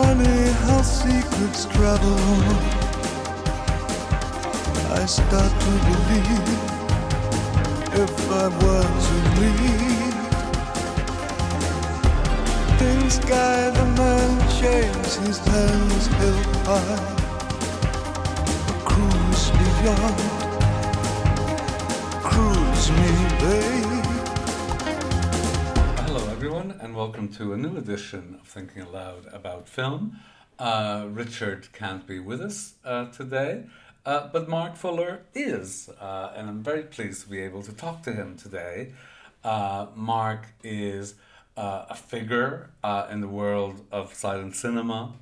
funny how secrets travel. I start to believe if I were to leave, things guide the man chains his hands held high. Cruise beyond, cruise me, babe. And welcome to a new edition of Thinking Aloud about film. Uh, Richard can't be with us uh, today, uh, but Mark Fuller is, uh, and I'm very pleased to be able to talk to him today. Uh, Mark is uh, a figure in the world of silent cinema,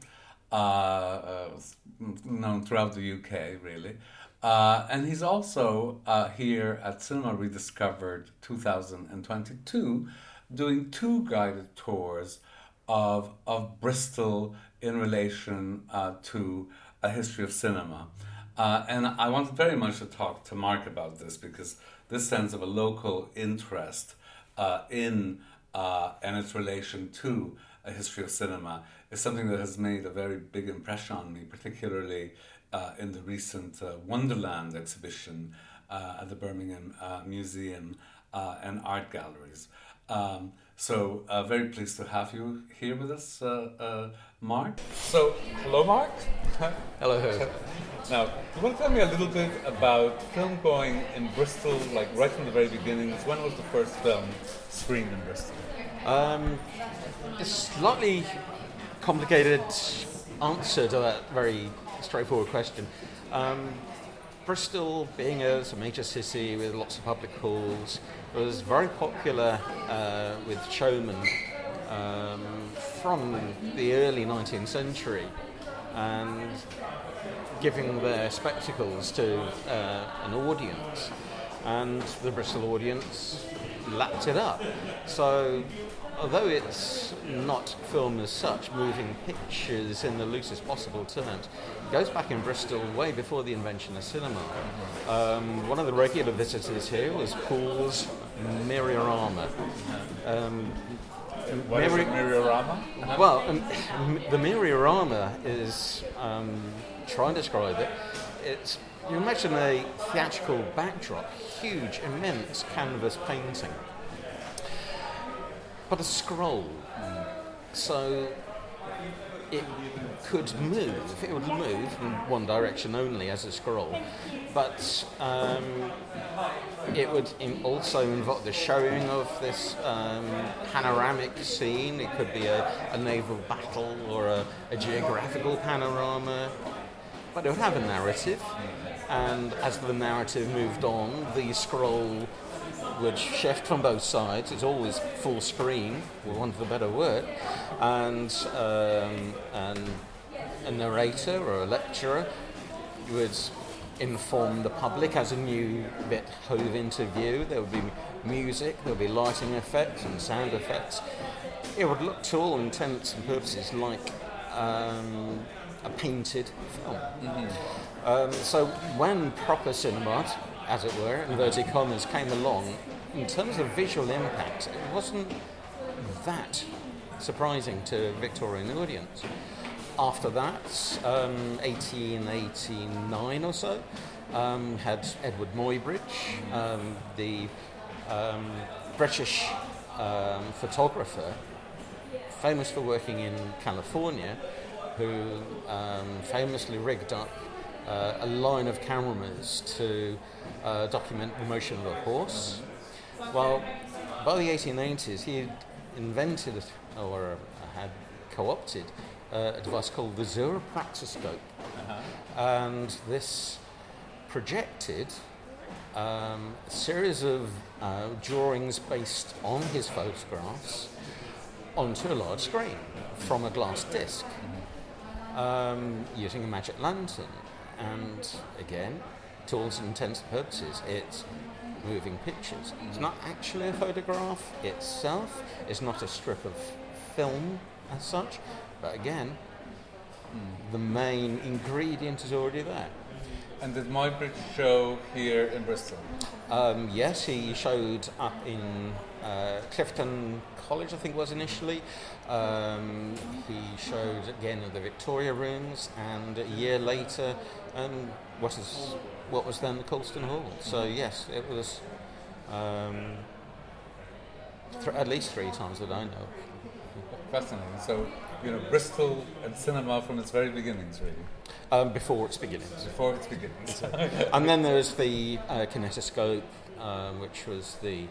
known throughout the UK, really. Uh, and he's also uh, here at Cinema Rediscovered 2022 doing two guided tours of, of Bristol in relation uh, to a history of cinema. Uh, and I wanted very much to talk to Mark about this because this sense of a local interest uh, in uh, and its relation to a history of cinema is something that has made a very big impression on me, particularly uh, in the recent uh, Wonderland exhibition at the Birmingham Museum and Art Galleries. Um, so, uh, very pleased to have you here with us, Mark. So, hello, Mark. Hello. Now, you want to tell me a little bit about film going in Bristol, like right from the very beginning? When was the first film screened in Bristol? Um, a slightly complicated answer to that very straightforward question. Um, Bristol, being a, a, major city with lots of public halls, was very popular uh, with showmen um, from the early 19th century and giving their spectacles to uh, an audience. And the Bristol audience lapped it up. So although it's not film as such, moving pictures in the loosest possible terms, goes back in Bristol way before the invention of cinema. Um, one of the regular visitors here was Poole's Myriorama. Um, what Miri- is Myriorama? Well, um, the Myriorama is, um, try and describe it, it's, you imagine a theatrical backdrop, huge, immense canvas painting but a scroll. So it could move. It would move in one direction only as a scroll, but um, it would also involve the showing of this um, panoramic scene. It could be a, a naval battle or a, a geographical panorama, but it would have a narrative. And as the narrative moved on, the scroll would shift from both sides. It's always full screen, for want of a better word, and um, and a narrator or a lecturer would inform the public as a new bit hove into view. There would be music, there would be lighting effects and sound effects. It would look to all intents and purposes like um, a painted film. Mm-hmm. Um, so when proper cinema as it were, inverted commas, came along, in terms of visual impact, it wasn't that surprising to Victorian audience. After that, um, 1889 or so, um, had Eadweard Muybridge, um, the um, British um, photographer, famous for working in California, who um, famously rigged up a line of cameramen to uh, document the motion of a horse. Well, by the 1890s, he had invented or had co opted uh, a device called the zoopraxiscope. Uh-huh. And this projected um, a series of uh, drawings based on his photographs onto a large screen from a glass disc mm-hmm. um, using a magic lantern. And again, to all intents and purposes, it's moving pictures. It's not actually a photograph itself, it's not a strip of film as such, but again, the main ingredient is already there. And did Muybridge show here in Bristol? Um, yes, he showed up in uh, Clifton College, I think was initially. Um, he showed again at the Victoria Rooms, and a year later, um, what is what was then the Colston Hall. So yes, it was um, th- at least three times that I know. Fascinating. So, you know, Bristol and cinema from its very beginnings, really, Um, before its beginning. before its beginnings. and then there's the uh, kinetoscope, um, which was the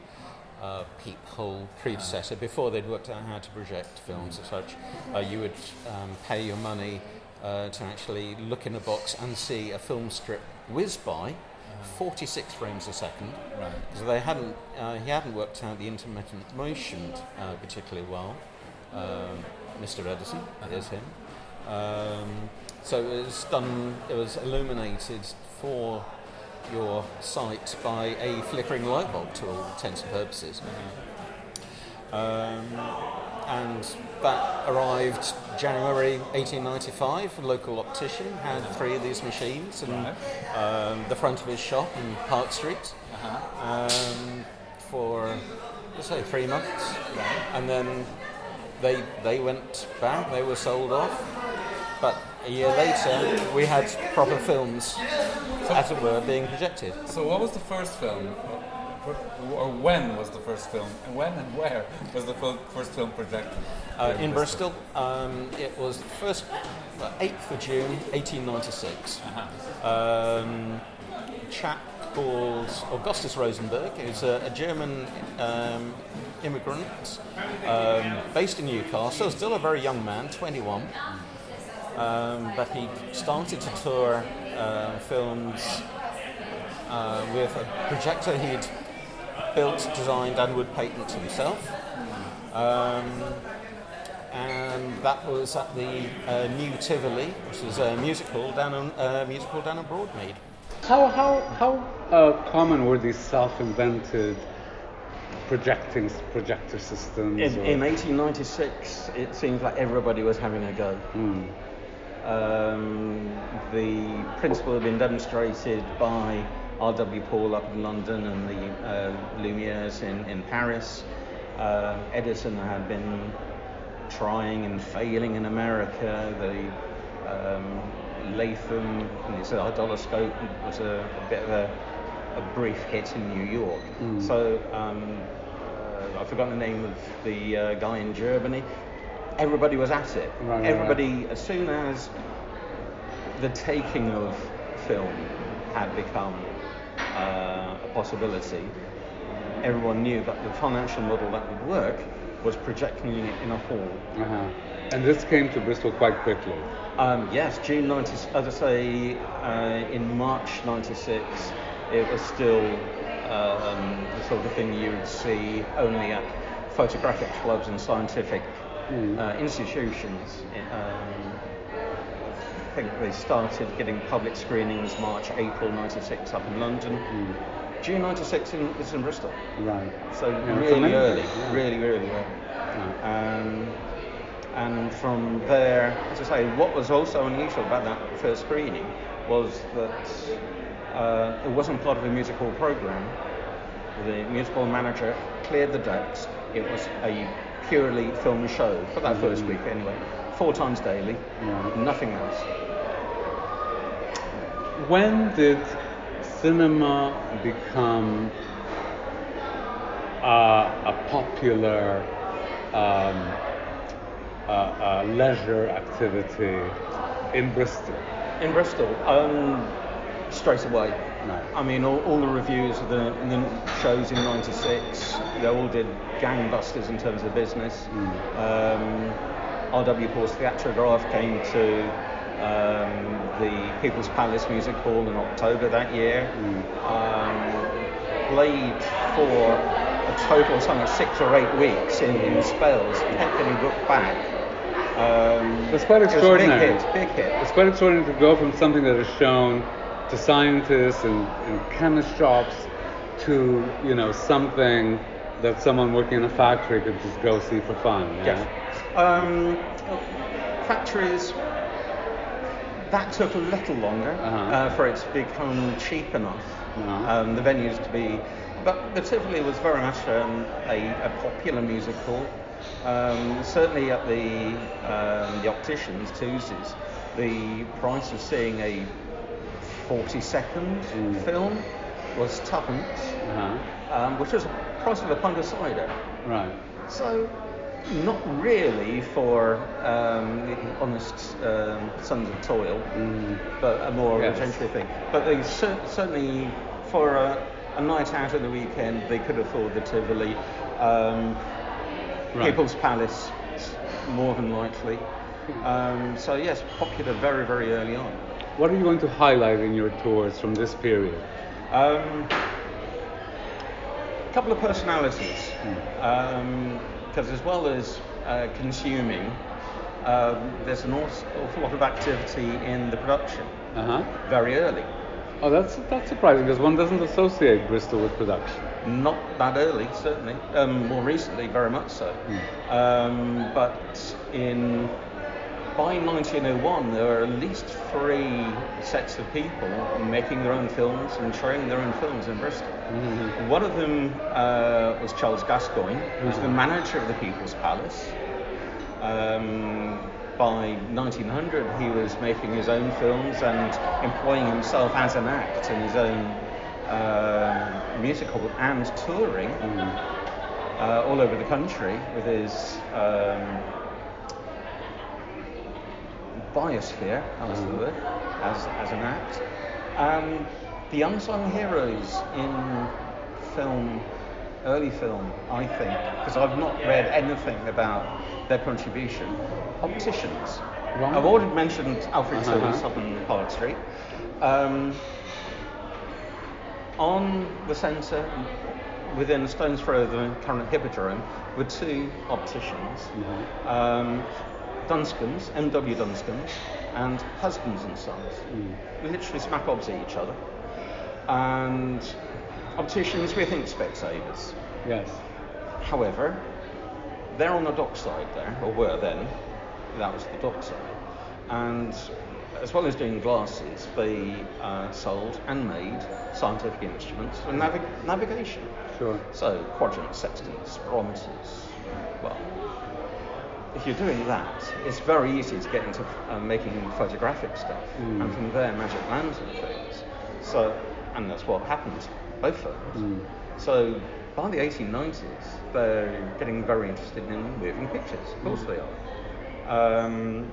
uh, peephole predecessor. Before they'd worked out how to project films and such, uh, you would um, pay your money uh, to actually look in a box and see a film strip whiz by, 46 frames a second. right. Because they hadn't, uh, he hadn't worked out the intermittent motion uh, particularly well. Um, Mr. Edison is him. Um, so it was done. It was illuminated for your sight by a flickering light bulb to all intents and purposes. Um, and that arrived January 1895. A local optician had three of these machines in um, the front of his shop in Park Street um, for, let's say, three months. And then they, they went back, they were sold off. But a year later, we had proper films, as it were, being projected. So, what was the first film? Or, when was the first film? And when and where was the first film projected? Uh, in Bristol, um, it was the first, uh, 8th of June, 1896. Um, a chap called Augustus Rosenberg, who's a, a German um, immigrant um, based in Newcastle, still a very young man, 21. Um, but he started to tour uh, films uh, with a projector he'd built, designed, and would patent himself. Um, and that was at the uh, New Tivoli, which is a music hall down on uh, music hall down on Broadmead. How how how uh, common were these self-invented projecting projector systems? In, in 1896, it seems like everybody was having a go. Hmm. Um, the principle had been demonstrated by R.W. Paul up in London and the uh, Lumieres in, in Paris. Um Edison had been trying and failing in America. The um, Latham, and his eidoloscope was a, a bit of a, a brief hit in New York. So um, uh, I've forgotten the name of the uh, guy in Germany. Everybody was at it. Right, right, right. Everybody, as soon as the taking of film had become uh, a possibility, everyone knew that the financial model that would work was projecting it in a hall. Uh-huh. And this came to Bristol quite quickly. Um, yes, June 90, as I say, uh, in March 96, it was still um, the sort of thing you would see only at photographic clubs and scientific uh, institutions. Um, I think they started getting public screenings March, April 96 up in London. June 96 in, is in Bristol. Right. So Yeah, really early, yeah. really, really early. Um, and from there, as I say, what was also unusual about that first screening was that uh, it wasn't part of a musical program. The musical manager cleared the decks. It was a purely film show for that first week, anyway. Four times daily, Yeah. nothing else. When did cinema become uh, a popular um, uh, uh, leisure activity in Bristol? In Bristol, um, straight away. Right. I mean, all, all the reviews of the, the shows in '96, they all did gangbusters in terms of business. Um, R.W. Paul's Theatrograph came to um, the People's Palace Music Hall in October that year. Um, played for a total of something like six or eight weeks in, in spells. Penny book back. Um, That's quite it extraordinary. Big hit, big hit. It's quite extraordinary to go from something that is shown to scientists and, and chemist shops to you know something that someone working in a factory could just go see for fun. Yeah. Yes. Um, factories that took a little longer Uh-huh. uh, for it to become cheap enough. Uh-huh. Um, the venues to be, but the Tivoli was very much um, a, a popular music hall. Um, certainly at the um, the opticians Tuesdays, the price of seeing a 40 second Mm. film was tuppence, Uh-huh. Um, which was the price of a pint of cider. Right. So, not really for um, honest um, sons of toil, Mm. but a more Yes. gentry thing. But they cer- certainly, for a, a night out at the weekend, they could afford the Tivoli. Um, Right. People's Palace, more than likely. Um, so yes, popular very, very early on. What are you going to highlight in your tours from this period? Um, a couple of personalities, because as well as uh, consuming, um, there's an awful, awful lot of activity in the production Uh huh. very early. Oh, that's that's surprising because one doesn't associate Bristol with production. Not that early, certainly. Um, more recently, very much so. Um, but in by 1901, there were at least three sets of people making their own films and showing their own films in Bristol. One of them uh, was Charles Gascoigne, who was the manager of the People's Palace. Um, by 1900, he was making his own films and employing himself as an act in his own um musical and touring uh, all over the country with his um, biosphere, that's the word, as, as an act. Um, the unsung heroes in film, early film, I think, because I've not read anything about their contribution, opticians. Right. I've already mentioned Alfred Uh-huh. Up in Park Street. Um, on the centre, within a stone's throw of the current Hippodrome, were two opticians, um, Dunscombes, M.W. Dunscombes, and Husbands and Sons. We literally smack opposite each other. And opticians, we think Specsavers. Yes. However, they're on the dockside there, or were then. That was the dockside. And as well as doing glasses, they uh, sold and made scientific instruments for navi- navigation. Sure. So, quadrants, sextants, barometers. Well, if you're doing that, it's very easy to get into uh, making photographic stuff, and from there, magic lantern things. So, and that's what happened, both of firms. So, by the 1890s, they're getting very interested in moving pictures. Of course, they are. Um,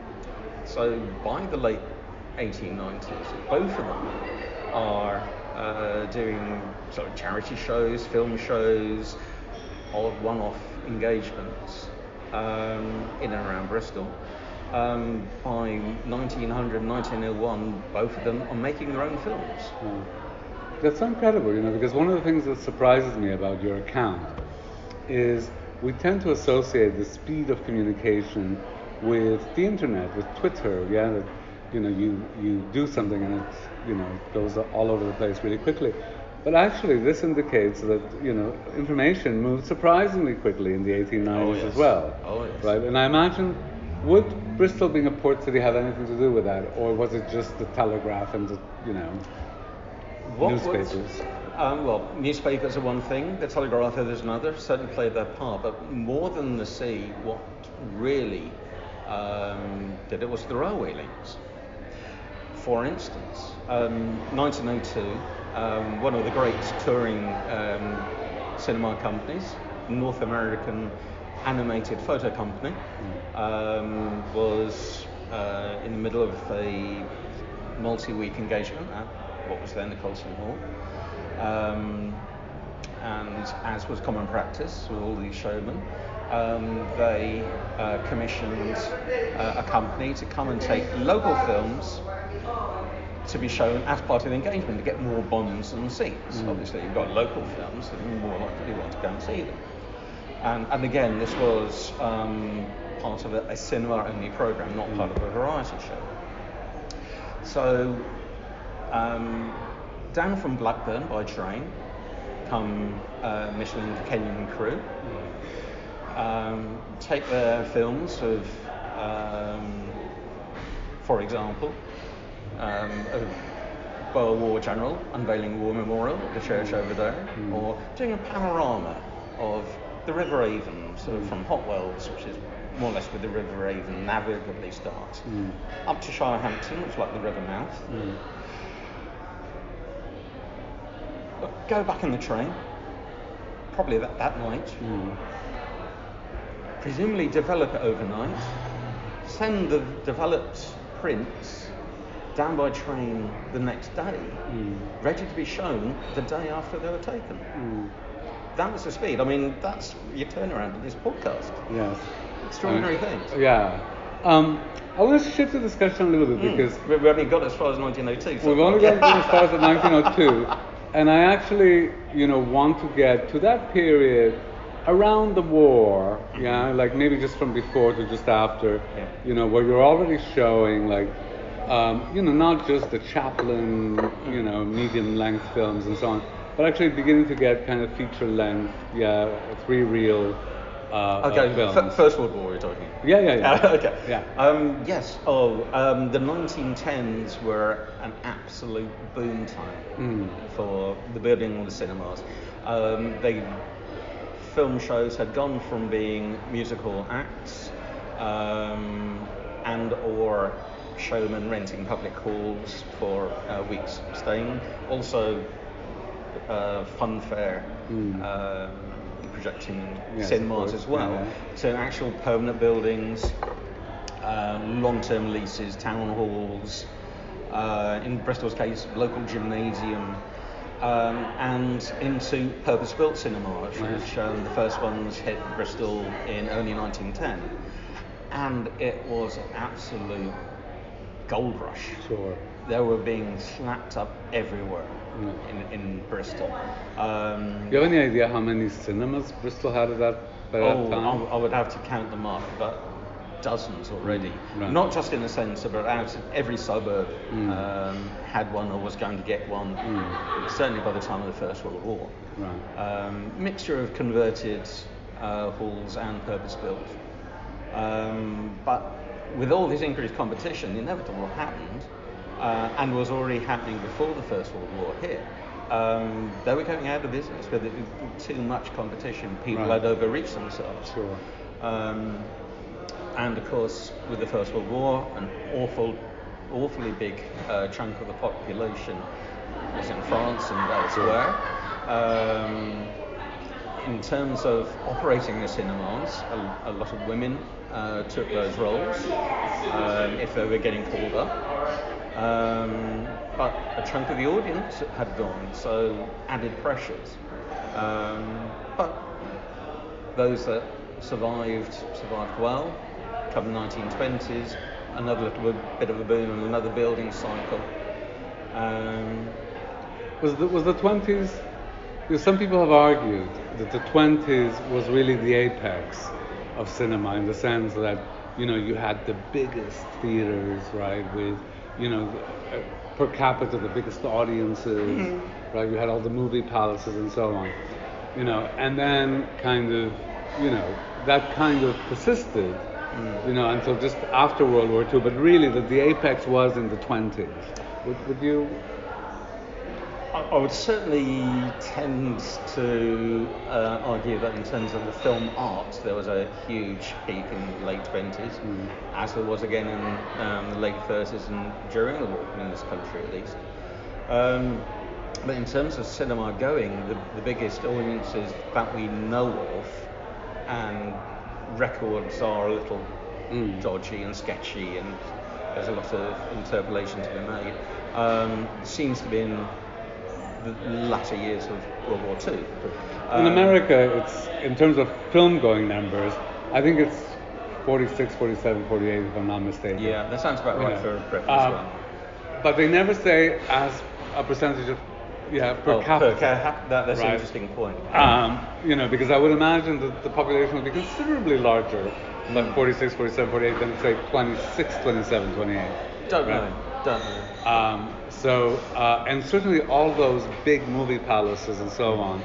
so, by the late 1890s, both of them are uh, doing sort of charity shows, film shows, odd one-off engagements um, in and around Bristol. Um, by 1900, 1901, both of them are making their own films. That's so incredible, you know, because one of the things that surprises me about your account is we tend to associate the speed of communication with the internet, with Twitter, yeah, that, you know, you, you do something and it, you know, goes all over the place really quickly. But actually, this indicates that, you know, information moved surprisingly quickly in the 1890s Oh, as well. Oh, yes. Right? And I imagine, would Bristol being a port city have anything to do with that? Or was it just the telegraph and the, you know, What was- newspapers? um, well, newspapers are one thing, the telegraph is another, certainly played their part, but more than the sea, what really um, did it was the railway links. For instance, um, 1902, um, one of the great touring um, cinema companies, North American Animated Photo Company, um, was uh, in the middle of a multi-week engagement at what was then the Colston Hall. Um, and as was common practice with all these showmen, um, they uh, commissioned uh, a company to come and take local films to be shown as part of the engagement to get more bonds and seats. Obviously, you've got local films, that you're more likely to want to go and see them. And, and again, this was um, part of a, a cinema-only program, not part of a variety show. So, um, down from Blackburn by train come uh, Michelin Kenyan crew. Um, take their films of, um, for example, um, a Boer War general unveiling a war memorial at the church over there, hmm. or doing a panorama of the River Avon, sort of from hmm. Hotwells, which is more or less where the River Avon navigably starts, hmm. up to Shirehampton, which is like the river mouth. Go back in the train, probably that, that night, presumably develop it overnight, send the developed prints down by train the next day, ready to be shown the day after they were taken. That was the speed. I mean, that's your turnaround of this podcast. Yes. Extraordinary Uh, things. Yeah. Um, I want to shift the discussion a little bit Mm. because We- we only got as far as 1902. so We've only got as far as 1902, and I actually, you know, want to get to that period around the war, yeah, like maybe just from before to just after, Yeah. you know, where you're already showing like, um, you know, not just the Chaplin, you know, medium length films and so on, but actually beginning to get kind of feature length, yeah, three reel uh, Okay, uh, f- First World War, we're talking. yeah, yeah, yeah. okay. Yeah. Um, yes. Oh, um, the 1910s were an absolute boom time Mm. for the building of the cinemas. Um, they film shows had gone from being musical acts um, and or showmen renting public halls for uh, weeks staying. Also, uh, fun fair. Mm. Um, projecting Yes, cinemas as well. yeah. So actual permanent buildings, um, long-term leases, town halls. Uh, in Bristol's case, local gymnasium, um, and into purpose-built cinemas, Right. which um, the first ones hit Bristol in early 1910, and it was absolute gold rush. Sure. They were being slapped up everywhere in, in Bristol. Um, Do you have any idea how many cinemas Bristol had at that by that Oh, time? I, I would have to count them up, but dozens already. Right. Not just in the centre, but out of every suburb Mm. um, had one or was going to get one. Mm. Certainly by the time of the First World War. Right. Um, mixture of converted uh, halls and purpose-built. Um, but with all this increased competition, the inevitable happened, uh, and was already happening before the First World War hit. Um, they were going out of business with it- too much competition. People Right. had overreached themselves. Sure. Um, and of course, with the First World War, an awful, awfully big uh, chunk of the population was in France and elsewhere. Um, in terms of operating the cinemas, a, a lot of women uh, took those roles um, if they were getting called up. Um, but a chunk of the audience had gone, so added pressures. Um, but those that survived survived well. Come the 1920s, another little bit of a boom and another building cycle. Um, Was the, was the 20s, because some people have argued that the 20s was really the apex of cinema in the sense that, you know, you had the biggest theaters, right, with, you know, uh, per capita, the biggest audiences, right, you had all the movie palaces and so on, you know, and then kind of, you know, that kind of persisted, you know, until just after World War II, but really that the apex was in the 20s. Would, would you I, would certainly tend to uh, argue that in terms of the film art, there was a huge peak in the late 20s, as there was again in um, the late 30s and during the war, in this country at least. Um, but in terms of cinema going, the, the biggest audiences that we know of, and records are a little Mm. dodgy and sketchy, and there's a lot of interpolation to be made, um, seems to be in the latter years of World War II. In Um, America, it's in terms of film going numbers, I think it's 46, 47, 48, if I'm not mistaken. Yeah, that sounds about right Yeah. for Britain Um, as well. But they never say as a percentage of, yeah, per Oh, capita. cap- that, that's an interesting point. Um, you know, because I would imagine that the population would be considerably larger, like Mm. 46, 47, 48, than say 26, 27, 28. Don't right? know. Don't know. Um, so, uh, and certainly all those big movie palaces and so on,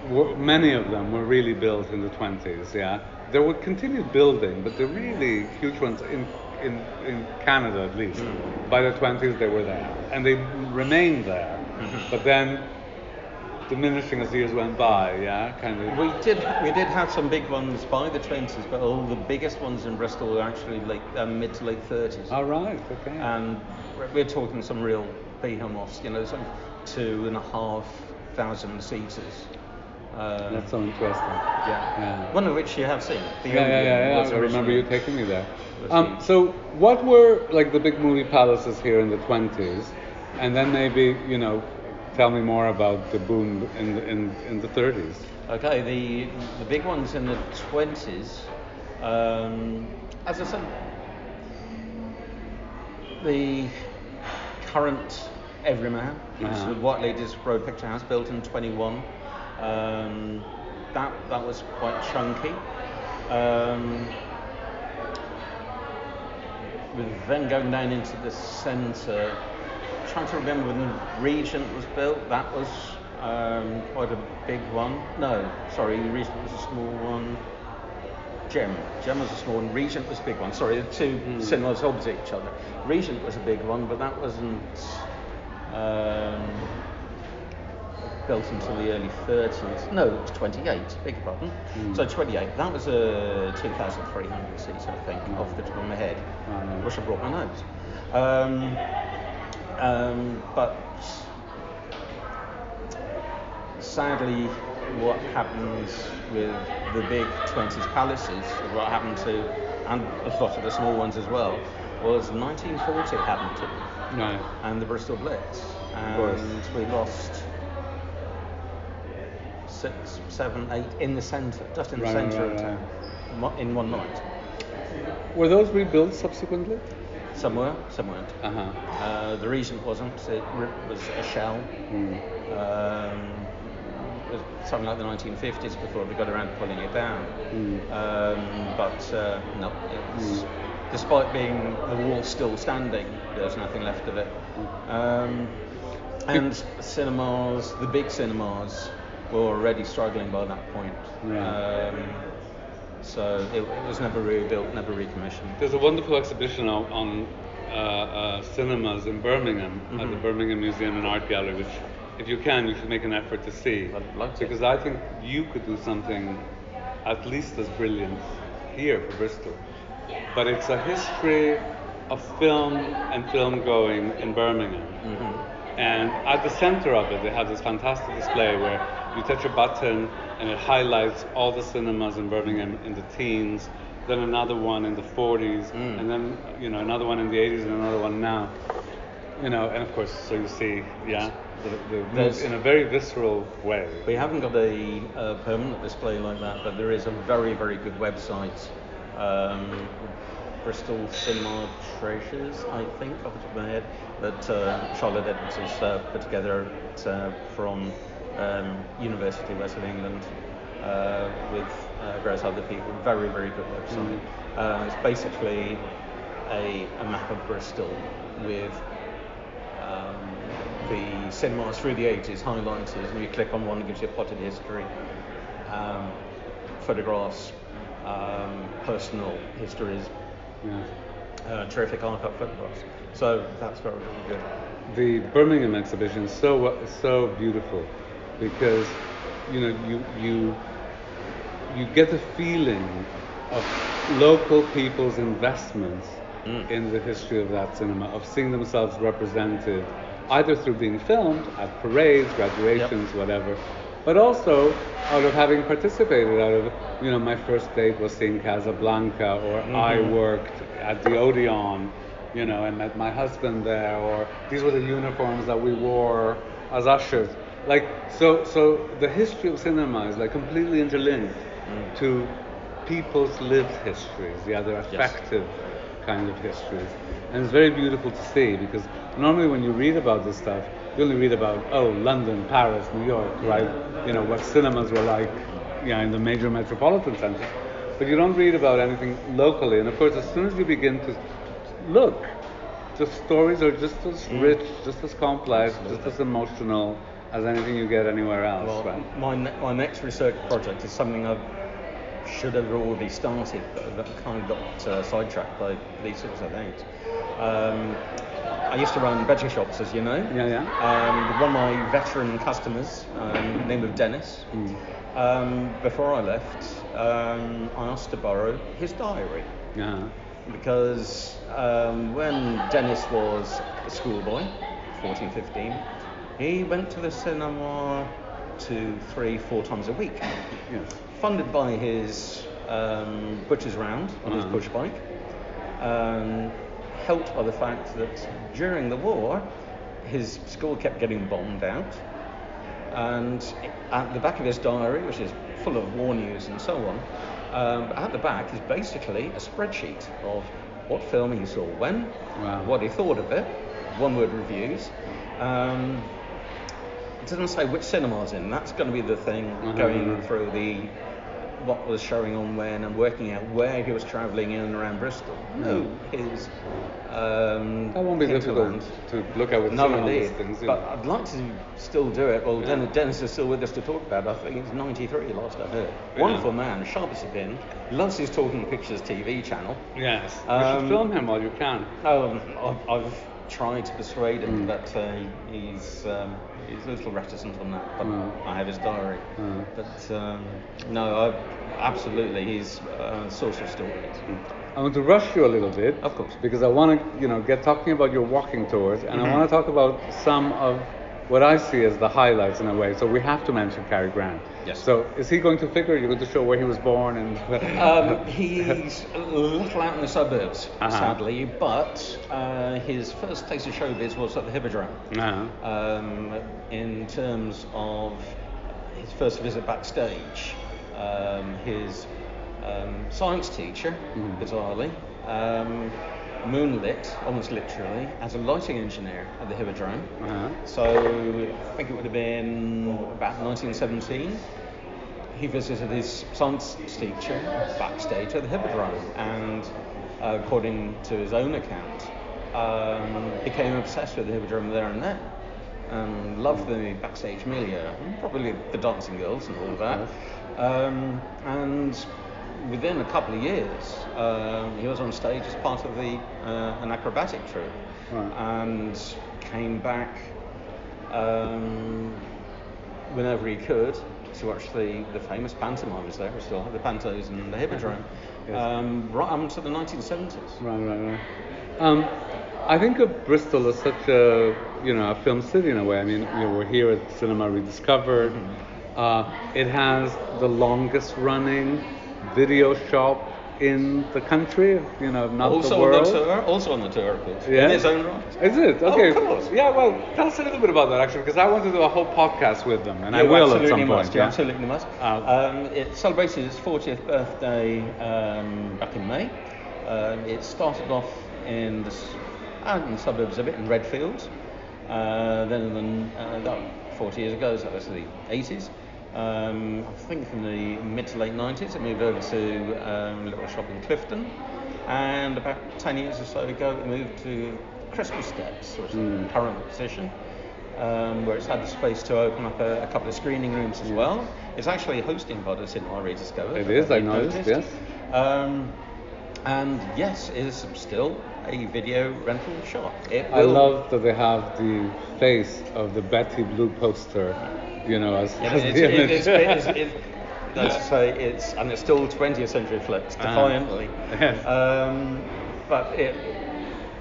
were, many of them were really built in the 20s, yeah. There were continued building, but the really huge ones in, in, in Canada at least. By the 20s, they were there. And they remained there. But then, diminishing as the years went by, yeah, kind of. We did we did have some big ones by the twenties, but all the biggest ones in Bristol were actually late uh, mid to late thirties. All right, okay. And we're- talking some real behemoths, you know, some two and a half thousand seaters. Uh, That's so interesting. yeah. Yeah. One of which you have seen. The Yeah, yeah, yeah, yeah. I remember you taking me there. Um, so, what were like the big movie palaces here in the 20s? And then maybe, you know, tell me more about the boom in the, in, in the 30s. Okay, the the big ones in the twenties. Um, as I said, the current Everyman, which is Uh-huh. the White Ladies Road Picture House, built in twenty one. Um, that that was quite chunky. Um, with then going down into the centre, trying to remember when the Regent was built. That was um, quite a big one. No, sorry, Regent was a small one. Gem, Gem was a small one. Regent was a big one. Sorry, the two cinemas opposite each other. Regent was a big one, but that wasn't um, built until the early 30s. No, it was 28. Beg your pardon. So 28. That was a 2,300 seats, I think, off the top of my head. Wow. Wish I brought my notes. Um, um, but sadly, what happens with the big 20s palaces, what happened to, and a lot of the small ones as well, was 1940 happened to them, Right. and the Bristol Blitz. And we lost six, seven, eight in the centre, just in the Right, right, centre right, of town, mo- in one night. Were those rebuilt subsequently? Some were, some weren't. Uh. Uh, the wasn't. It was a shell. Um, it was something like the 1950s before they got around to pulling it down. Um, but uh, no, it was, despite being the wall still standing, there's nothing left of it. Um, and cinemas, the big cinemas, were already struggling by that point. Yeah. So it, it was never rebuilt, never recommissioned. There's a wonderful exhibition on, on uh, uh, cinemas in Birmingham at the Birmingham Museum and Art Gallery, which, if you can, you should make an effort to see. I'd like to. Because I think you could do something at least as brilliant here for Bristol. But it's a history of film and film going in Birmingham. And at the center of it, they have this fantastic display where you touch a button and it highlights all the cinemas in Birmingham in the teens, then another one in the 40s, and then you know another one in the 80s and another one now. You know, and of course, so you see, yeah, the, the in a very visceral way. We haven't got a uh, permanent display like that, but there is a very, very good website. Um, Bristol Cinema Treasures, I think, off the top of my head, that uh, Charlotte Edwards has uh, put together uh, from um, University West of England uh, with uh, various other people. Very, very good website. Uh, it's basically a, a map of Bristol with um, the cinemas through the ages highlighted, and you click on one, it gives you a potted history, um, photographs, um, personal histories, Yeah. uh, terrific archive photographs. So that's very, very good. the Birmingham exhibition is so so beautiful because you know you you you get the feeling of local people's investments Mm. in the history of that cinema, of seeing themselves represented either through being filmed at parades, graduations, whatever, but also out of having participated. Out of you know, my first date was seeing Casablanca, or I Mm-hmm. worked at the Odeon, you know, and met my husband there, or these were the uniforms that we wore as ushers. Like so, so the history of cinema is like completely interlinked Mm. to people's lived histories, the other affective kind of histories. And it's very beautiful to see because normally when you read about this stuff, you only read about, oh, London, Paris, New York, right? You know, what cinemas were like yeah, in the major metropolitan centers. But you don't read about anything locally. And of course, as soon as you begin to look, the stories are just as mm. rich, just as complex, just as emotional as anything you get anywhere else, Well, right? my, ne- my next research project is something I've should have already started, but kind of got uh, sidetracked by these sorts of things. Um, I used to run better shops, as you know. Yeah, yeah. Um, one of my veteran customers, um, name of Dennis. Um, before I left, um, I asked to borrow his diary Yeah. because um, when Dennis was a schoolboy, 14, 15, he went to the cinema two, three, four times a week, Yes. Funded by his um, butcher's round on his push bike, um, helped by the fact that during the war, his school kept getting bombed out, and at the back of his diary, which is full of war news and so on, um, at the back is basically a spreadsheet of what film he saw when, Wow. what he thought of it, one word reviews. Um, it doesn't say which cinema's in. That's going to be the thing Mhm. going through the what was showing on when and working out where he was travelling in and around Bristol. No, his um, That won't be difficult hinterland. to look at with No, some of these indeed. things. But I'd like to still do it. Well, Yeah. Dennis, Dennis is still with us to talk about. it. I think he's 93 last I heard. Yeah. Wonderful man, sharp as a pin. Loves his Talking Pictures TV channel. yes. you Um, should film him while you can. Um, I've, I've tried to persuade him, Mm. but uh, he's um, he's a little reticent on that. But Mm. I have his diary. Mm. But um, no, I, absolutely, he's a source of stories. I want to rush you a little bit. Of course. Because I want to, you know, get talking about your walking tours, and I Mhm. want to talk about some of what I see as the highlights in a way. So we have to mention Cary Grant. Yes. So is he going to figure? You're going to show where he was born and. Um, he's a little out in the suburbs, Uh-huh. sadly, but uh, his first taste of showbiz was at the Hippodrome. Uh-huh. Um, in terms of his first visit backstage, um, his um, science teacher, Mhm. bizarrely, um, moonlit, almost literally, as a lighting engineer at the Hippodrome. Uh-huh. So I think it would have been about 1917. He visited his science teacher backstage at the Hippodrome and, uh, according to his own account, um, became obsessed with the Hippodrome there and then. And loved the backstage milieu, probably the dancing girls and all of that. Um, and within a couple of years, um, he was on stage as part of the uh, an acrobatic troupe, Right. and came back um, whenever he could to watch the, the famous pantomimes there. We still have the pantos and the hippodrome, Yes. um, right up until the 1970s. Right, right, right. Um, I think of Bristol as such a, you know, a film city in a way. I mean, you know, we're here at Cinema Rediscovered. Uh, it has the longest running video shop in the country, you know, not also the world. on the tour, also on the tour, of course, Yeah? in his own right. Is it? Oh, Okay. of course. Yeah, well, tell us a little bit about that actually, because I want to do a whole podcast with them, and I will at some must. point. You yeah? absolutely must. Uh, um, it celebrated its 40th birthday um, back in May. Um, it started off in the, out in the suburbs a bit in Redfield. Uh, then in the, uh, 40 years ago, so that was the 80s. Um, I think in the mid to late 90s, it moved over to um, a little shop in Clifton. And about 10 years or so ago, it moved to Christmas Steps, which is Mm. the current position um, where it's had the space to open up a, a couple of screening rooms as well. It's actually hosting the Cinema Rediscovered. It is, I noticed, noticed. Um, and yes, it is still a video rental shop. It I love that they have the face of the Betty Blue poster, you know, as, Yeah, as it's, the image. it's, it's, it's, let's say it's, and it's still 20th century flicks, Ah. defiantly. Yes. Um, but it,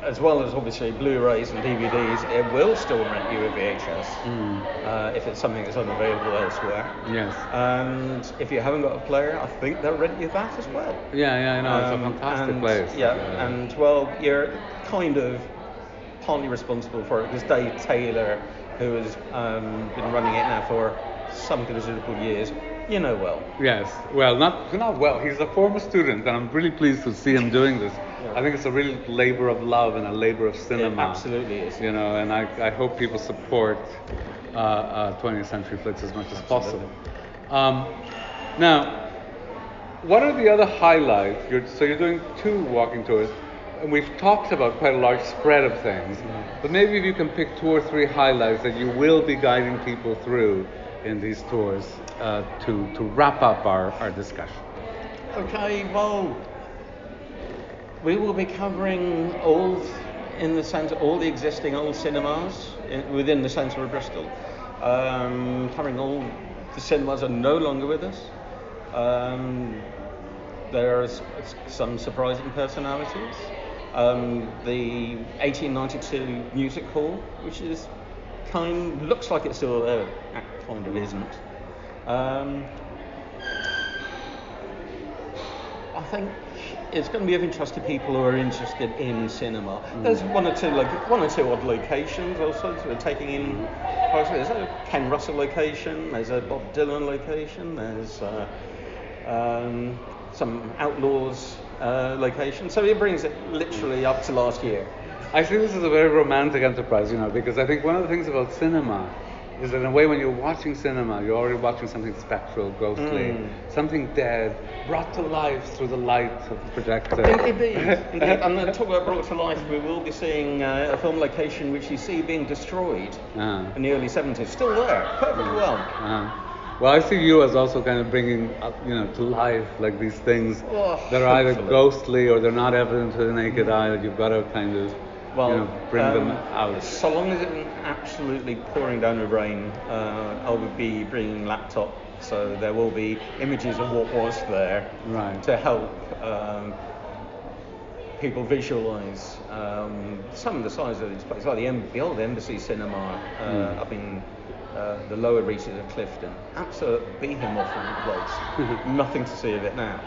as well as obviously Blu-rays and DVDs, it will still rent you a VHS Mm, uh, if it's something that's unavailable elsewhere. yes. And if you haven't got a player, I think they'll rent you that as well. Yeah, yeah, I know. It's a Um, fantastic and, place. Yeah, and well, you're kind of partly responsible for it because Dave Taylor, who has um, been running it now for some considerable years, you know well. Yes. Well, not not well. He's a former student, and I'm really pleased to see him doing this. I think it's a real labor of love and a labor of cinema. It absolutely is. You know, and I, I hope people support uh, uh, 20th Century Flicks as much as possible. Um, now, what are the other highlights? You're, so you're doing two walking tours, and we've talked about quite a large spread of things. But maybe if you can pick two or three highlights that you will be guiding people through in these tours uh, to, to wrap up our, our discussion. Okay, well, we will be covering all in the centre, all the existing old cinemas in, within the centre of Bristol. Um, covering all the cinemas are no longer with us. Um, there are some surprising personalities. Um, the 1892 Music Hall, which is kind, looks like it's still there, act- kind of isn't. Um, I think it's going to be of interest to people who are interested in cinema. There's one or two, like one or two odd locations also We're taking in. There's a Ken Russell location. There's a Bob Dylan location. There's uh, um, some Outlaws uh, location. So it brings it literally up to last year. I see this is a very romantic enterprise, you know, because I think one of the things about cinema is that in a way when you're watching cinema, you're already watching something spectral, ghostly, Mm. something dead, brought to life through the light of the projector. Indeed, indeed. And then talk about brought to life, we will be seeing uh, a film location which you see being destroyed Ah. in the early 70s. Still there, perfectly well. Uh-huh. Well, I see you as also kind of bringing up, you know, to life like these things Oh, that are either ghostly or they're not evident to the naked eye. That you've got to kind of, Well, you know, bring them um, out. So long as it isn't absolutely pouring down with rain, uh, I will be bringing laptop, so there will be images of what was there Right. to help um, people visualise um, some of the size of these places, like the, the old Embassy Cinema uh, Mm. up in uh, the lower reaches of Clifton. Absolute behemoth of a place. Nothing to see of it now.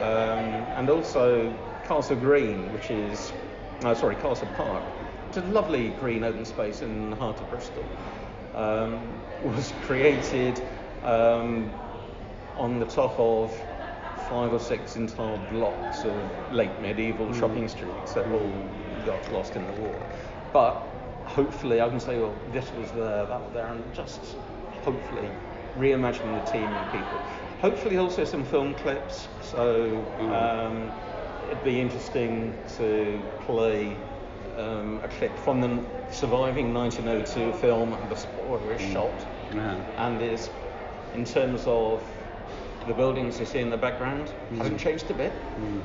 Um, and also Castle Green, which is, uh, sorry, Castle Park. It's a lovely green open space in the heart of Bristol. Um, was created um, on the top of five or six entire blocks of late medieval shopping streets that all got lost in the war. But hopefully, I can say, well, this was there, that was there, and just hopefully reimagining the team and people. Hopefully, also some film clips. So mm. um, it'd be interesting to play um, a clip from the surviving 1902 film and the spot where it's mm. shot Yeah. and is in terms of the buildings you see in the background hasn't mm. changed a bit.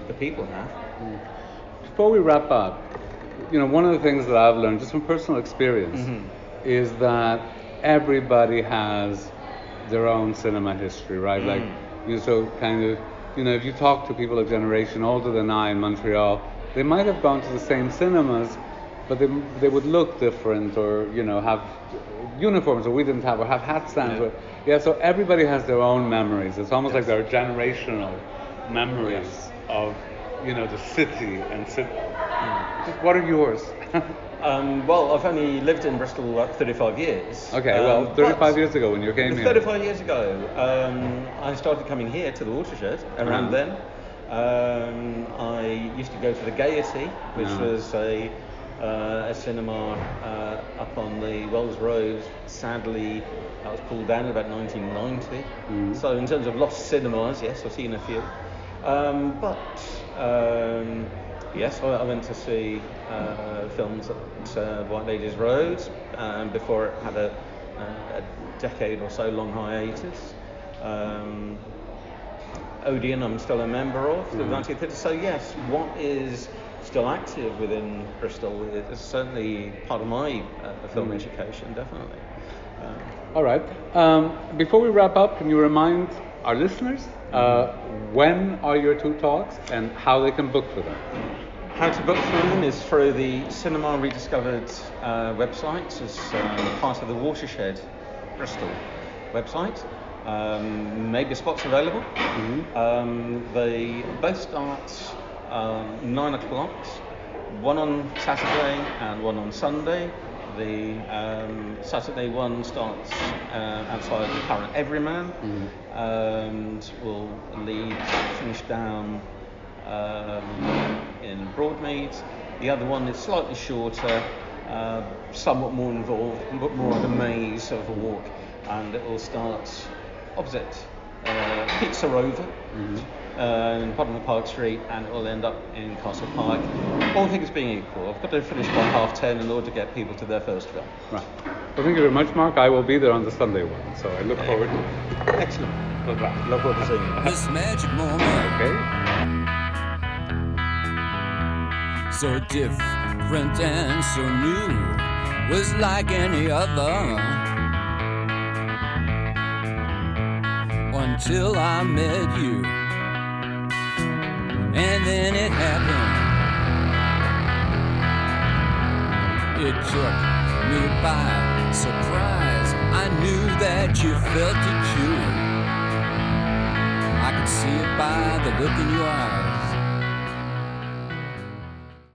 The people have. Before we wrap up, you know, one of the things that I've learned just from personal experience Mm-hmm. is that everybody has their own cinema history, right? Like, Mm. you know, so kind of, you know, if you talk to people a generation older than I in Montreal, they might have gone to the same cinemas, but they, they would look different or, you know, have uniforms that we didn't have or have hat stands. Yeah. Or, yeah, so everybody has their own memories. It's almost like there are generational memories of, you know, the city and city. What are yours? Um, well, I've only lived in Bristol like 35 years. okay, Um, well, 35 years ago when you came here. 35 years ago, um, I started coming here to the Watershed around Mhm. then. Um, I used to go to the Gaiety, which was a, uh, a cinema uh, up on the Wells Road. Sadly, that was pulled down in about 1990. Mhm. So, in terms of lost cinemas, yes, I've seen a few. Um, but um, yes, I, I went to see uh, films at uh, Whiteladies Road um, before it had a, uh, a decade or so long hiatus. Um, Odeon, I'm still a member of the. 19th Theatre. So yes, what is still active within Bristol is certainly part of my uh, film Mhm. education, definitely. Um, All right. Um, before we wrap up, can you remind our listeners uh, when are your two talks and how they can book for them? How to book for them is through the Cinema Rediscovered uh, website, as uh, part of the Watershed Bristol website. Um, maybe spots available. Um, they both start um, nine o'clock, one on Saturday and one on Sunday. The um, Saturday one starts uh, outside the current Everyman and will lead, finish down um, in Broadmead. The other one is slightly shorter, uh, somewhat more involved, but more of a maze of a walk, and it will start opposite uh, Pizza Rover. Uh, in bottom of Park Street and it will end up in Castle Park. All things being equal, I've got to finish by half ten in order to get people to their first film. Right. Well, thank you very much, Mark. I will be there on the Sunday one, so I look okay. forward to it. Excellent. Look forward to seeing you. This magic moment. Okay. So different and so new was like any other. Until I met you and then it happened. It took me by surprise. I knew that you felt it too. I could see it by the look in your eyes